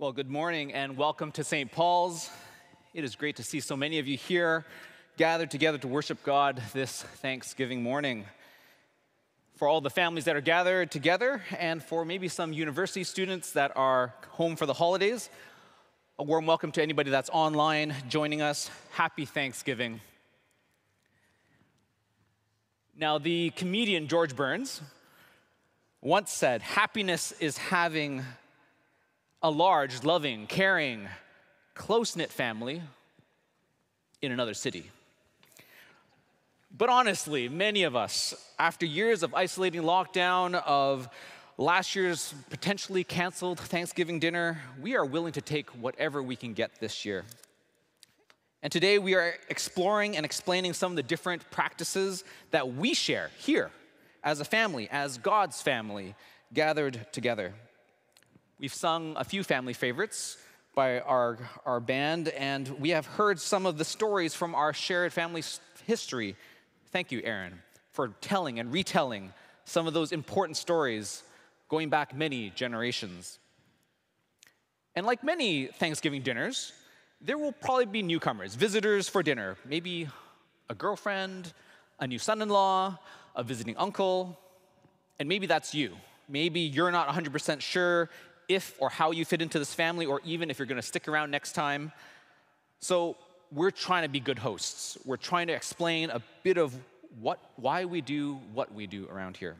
Well, good morning and welcome to St. Paul's. It is great to see so many of you here gathered together to worship God this Thanksgiving morning. For all the families that are gathered together, and for maybe some university students that are home for the holidays, a warm welcome to anybody that's online joining us. Happy Thanksgiving. Now, the comedian George Burns once said, Happiness is having a large, loving, caring, close knit family in another city. But honestly, many of us, after years of isolating lockdown, of last year's potentially canceled Thanksgiving dinner, we are willing to take whatever we can get this year. And today we are exploring and explaining some of the different practices that we share here as a family, as God's family, gathered together. We've sung a few family favorites by our, our band, and we have heard some of the stories from our shared family history. Thank you, Aaron, for telling and retelling some of those important stories going back many generations. And like many Thanksgiving dinners, there will probably be newcomers, visitors for dinner, maybe a girlfriend, a new son in law, a visiting uncle, and maybe that's you. Maybe you're not 100% sure if or how you fit into this family, or even if you're gonna stick around next time. So we're trying to be good hosts. We're trying to explain a bit of what, why we do what we do around here.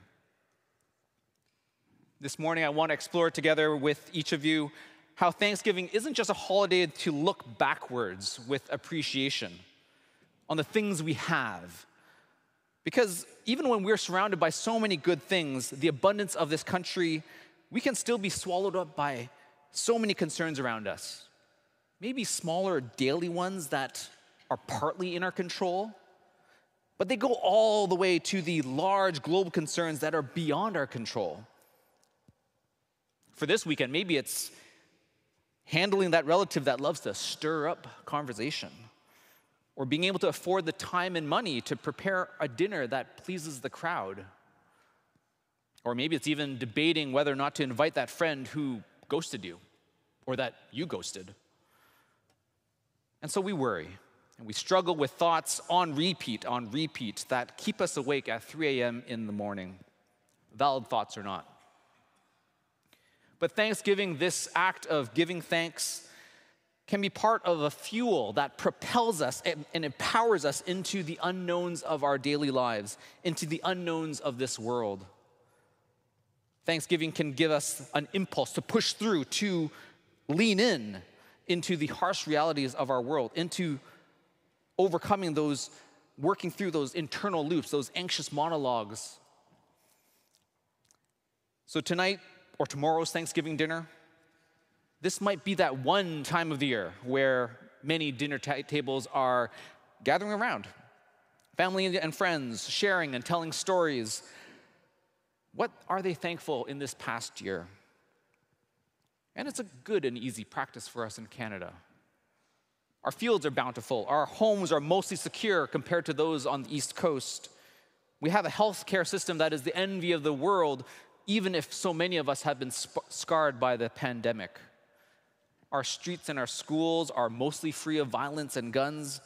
This morning, I want to explore together with each of you how Thanksgiving isn't just a holiday to look backwards with appreciation on the things we have. Because even when we're surrounded by so many good things, the abundance of this country we can still be swallowed up by so many concerns around us. Maybe smaller daily ones that are partly in our control, but they go all the way to the large global concerns that are beyond our control. For this weekend, maybe it's handling that relative that loves to stir up conversation, or being able to afford the time and money to prepare a dinner that pleases the crowd. Or maybe it's even debating whether or not to invite that friend who ghosted you or that you ghosted. And so we worry and we struggle with thoughts on repeat, on repeat, that keep us awake at 3 a.m. in the morning, valid thoughts or not. But Thanksgiving, this act of giving thanks, can be part of a fuel that propels us and empowers us into the unknowns of our daily lives, into the unknowns of this world. Thanksgiving can give us an impulse to push through, to lean in into the harsh realities of our world, into overcoming those, working through those internal loops, those anxious monologues. So, tonight or tomorrow's Thanksgiving dinner, this might be that one time of the year where many dinner t- tables are gathering around, family and friends sharing and telling stories what are they thankful in this past year? And it's a good and easy practice for us in Canada. Our fields are bountiful. Our homes are mostly secure compared to those on the East Coast. We have a healthcare system that is the envy of the world, even if so many of us have been scarred by the pandemic. Our streets and our schools are mostly free of violence and guns.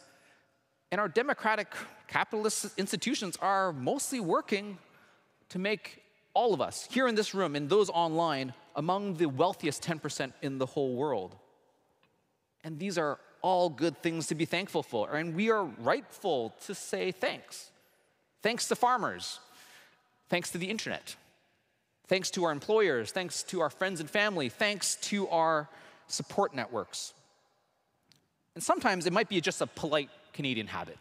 And our democratic capitalist institutions are mostly working to make all of us here in this room and those online among the wealthiest 10% in the whole world. And these are all good things to be thankful for. And we are rightful to say thanks. Thanks to farmers. Thanks to the internet. Thanks to our employers. Thanks to our friends and family. Thanks to our support networks. And sometimes it might be just a polite Canadian habit.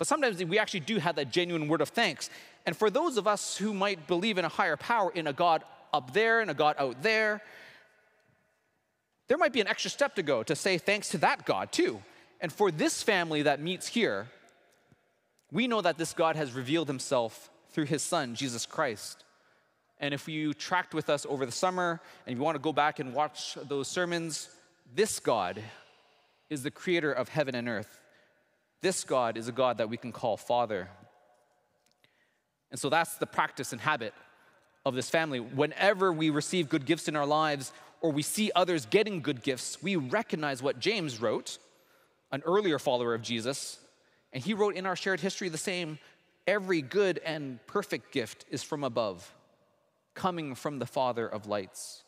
But sometimes we actually do have that genuine word of thanks. And for those of us who might believe in a higher power, in a God up there and a God out there, there might be an extra step to go to say thanks to that God too. And for this family that meets here, we know that this God has revealed himself through his son, Jesus Christ. And if you tracked with us over the summer and you want to go back and watch those sermons, this God is the creator of heaven and earth. This God is a God that we can call Father. And so that's the practice and habit of this family. Whenever we receive good gifts in our lives, or we see others getting good gifts, we recognize what James wrote, an earlier follower of Jesus, and he wrote in our shared history the same every good and perfect gift is from above, coming from the Father of lights.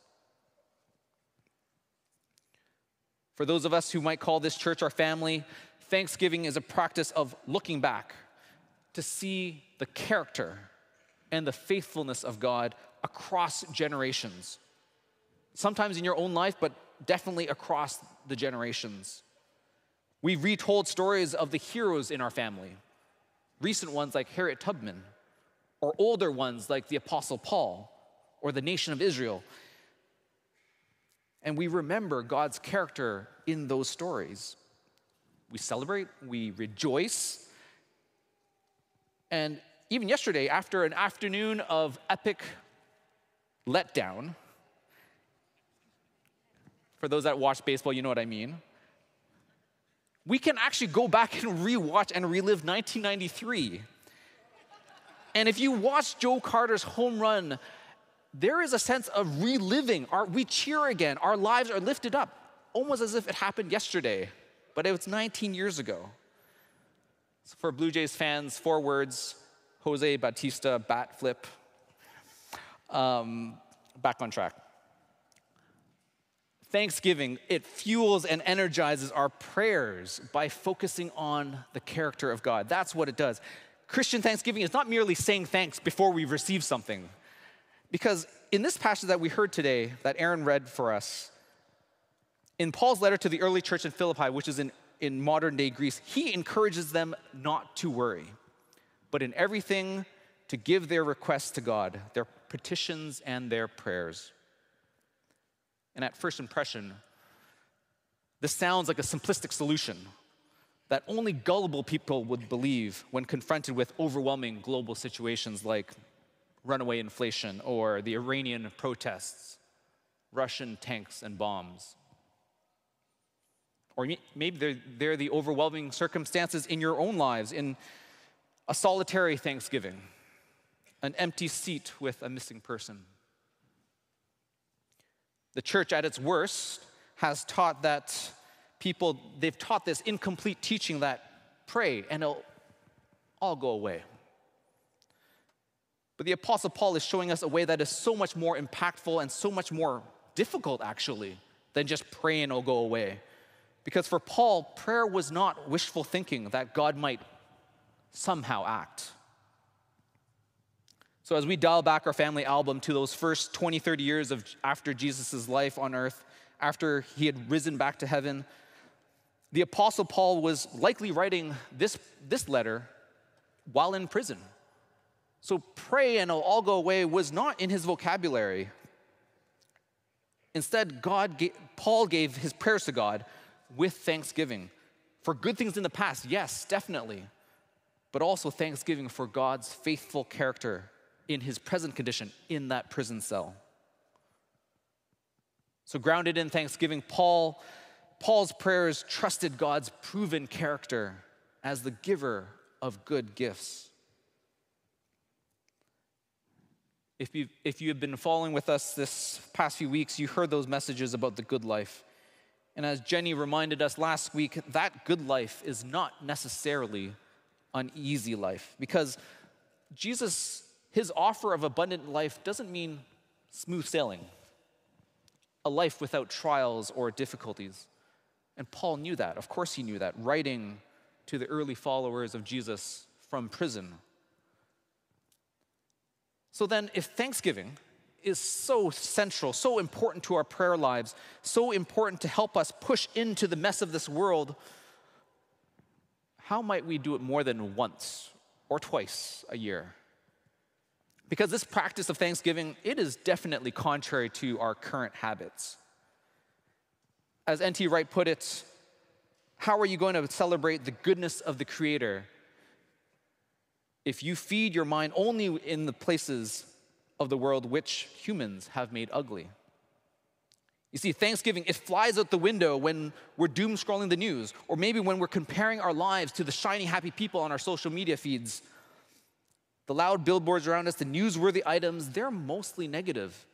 For those of us who might call this church our family, Thanksgiving is a practice of looking back to see the character and the faithfulness of God across generations. Sometimes in your own life, but definitely across the generations. We've retold stories of the heroes in our family, recent ones like Harriet Tubman, or older ones like the Apostle Paul or the nation of Israel. And we remember God's character in those stories. We celebrate, we rejoice. And even yesterday, after an afternoon of epic letdown, for those that watch baseball, you know what I mean. We can actually go back and rewatch and relive 1993. And if you watch Joe Carter's home run, there is a sense of reliving. Our, we cheer again. Our lives are lifted up, almost as if it happened yesterday, but it was 19 years ago. So for Blue Jays fans, four words Jose Bautista bat flip. Um, back on track. Thanksgiving, it fuels and energizes our prayers by focusing on the character of God. That's what it does. Christian Thanksgiving is not merely saying thanks before we receive something. Because in this passage that we heard today, that Aaron read for us, in Paul's letter to the early church in Philippi, which is in, in modern day Greece, he encourages them not to worry, but in everything to give their requests to God, their petitions and their prayers. And at first impression, this sounds like a simplistic solution that only gullible people would believe when confronted with overwhelming global situations like runaway inflation or the Iranian protests, Russian tanks and bombs. Or maybe they're, they're the overwhelming circumstances in your own lives, in a solitary Thanksgiving, an empty seat with a missing person. The church, at its worst, has taught that people, they've taught this incomplete teaching that pray and it'll all go away. But the Apostle Paul is showing us a way that is so much more impactful and so much more difficult, actually, than just pray and it'll go away. Because for Paul, prayer was not wishful thinking that God might somehow act. So, as we dial back our family album to those first 20, 30 years of after Jesus' life on earth, after he had risen back to heaven, the Apostle Paul was likely writing this, this letter while in prison. So, pray and it'll all go away was not in his vocabulary. Instead, God gave, Paul gave his prayers to God with thanksgiving for good things in the past, yes, definitely, but also thanksgiving for God's faithful character in his present condition in that prison cell. So, grounded in thanksgiving, Paul, Paul's prayers trusted God's proven character as the giver of good gifts. If you, if you have been following with us this past few weeks, you heard those messages about the good life. And as Jenny reminded us last week, that good life is not necessarily an easy life because Jesus his offer of abundant life doesn't mean smooth sailing, a life without trials or difficulties. And Paul knew that. Of course, he knew that, writing to the early followers of Jesus from prison. So then, if Thanksgiving is so central, so important to our prayer lives, so important to help us push into the mess of this world, how might we do it more than once or twice a year? Because this practice of Thanksgiving, it is definitely contrary to our current habits. As N.T. Wright put it, how are you going to celebrate the goodness of the Creator if you feed your mind only in the places of the world which humans have made ugly? You see, Thanksgiving, it flies out the window when we're doom scrolling the news, or maybe when we're comparing our lives to the shiny, happy people on our social media feeds the loud billboards around us, the newsworthy items, they're mostly negative.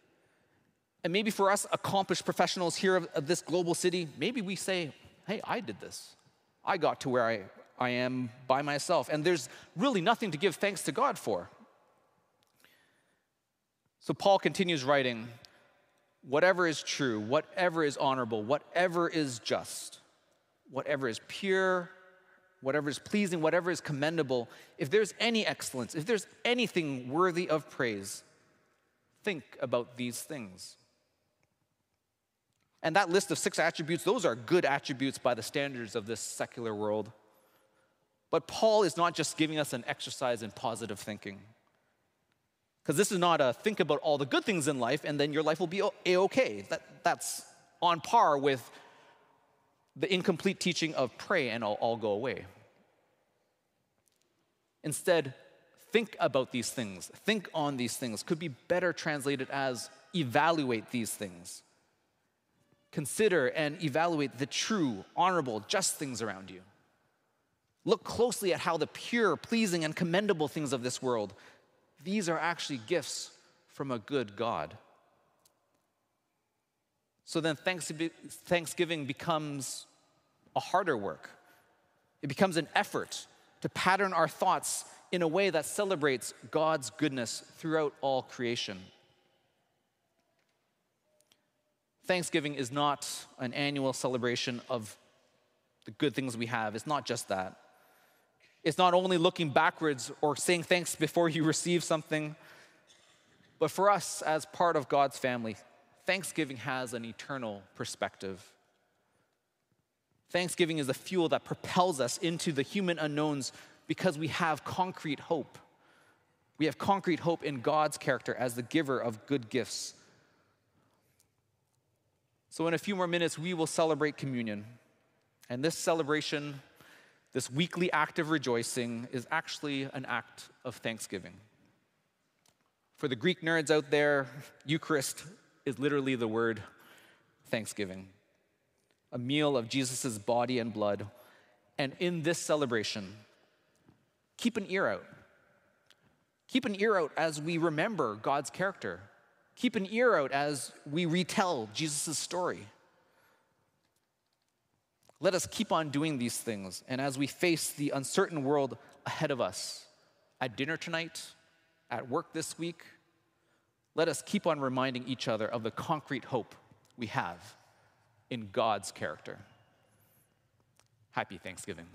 And maybe for us, accomplished professionals here of, of this global city, maybe we say, hey, I did this. I got to where I, I am by myself. And there's really nothing to give thanks to God for. So Paul continues writing whatever is true, whatever is honorable, whatever is just, whatever is pure, whatever is pleasing, whatever is commendable, if there's any excellence, if there's anything worthy of praise, think about these things. And that list of six attributes, those are good attributes by the standards of this secular world. But Paul is not just giving us an exercise in positive thinking. Because this is not a think about all the good things in life and then your life will be a okay. That, that's on par with the incomplete teaching of pray and I'll, I'll go away. Instead, think about these things, think on these things, could be better translated as evaluate these things. Consider and evaluate the true, honorable, just things around you. Look closely at how the pure, pleasing, and commendable things of this world, these are actually gifts from a good God. So then Thanksgiving becomes a harder work. It becomes an effort to pattern our thoughts in a way that celebrates God's goodness throughout all creation. Thanksgiving is not an annual celebration of the good things we have. It's not just that. It's not only looking backwards or saying thanks before you receive something, but for us as part of God's family, Thanksgiving has an eternal perspective. Thanksgiving is the fuel that propels us into the human unknowns because we have concrete hope. We have concrete hope in God's character as the giver of good gifts so, in a few more minutes, we will celebrate communion. And this celebration, this weekly act of rejoicing, is actually an act of thanksgiving. For the Greek nerds out there, Eucharist is literally the word thanksgiving, a meal of Jesus' body and blood. And in this celebration, keep an ear out. Keep an ear out as we remember God's character Keep an ear out as we retell Jesus' story. Let us keep on doing these things. And as we face the uncertain world ahead of us, at dinner tonight, at work this week, let us keep on reminding each other of the concrete hope we have in God's character. Happy Thanksgiving.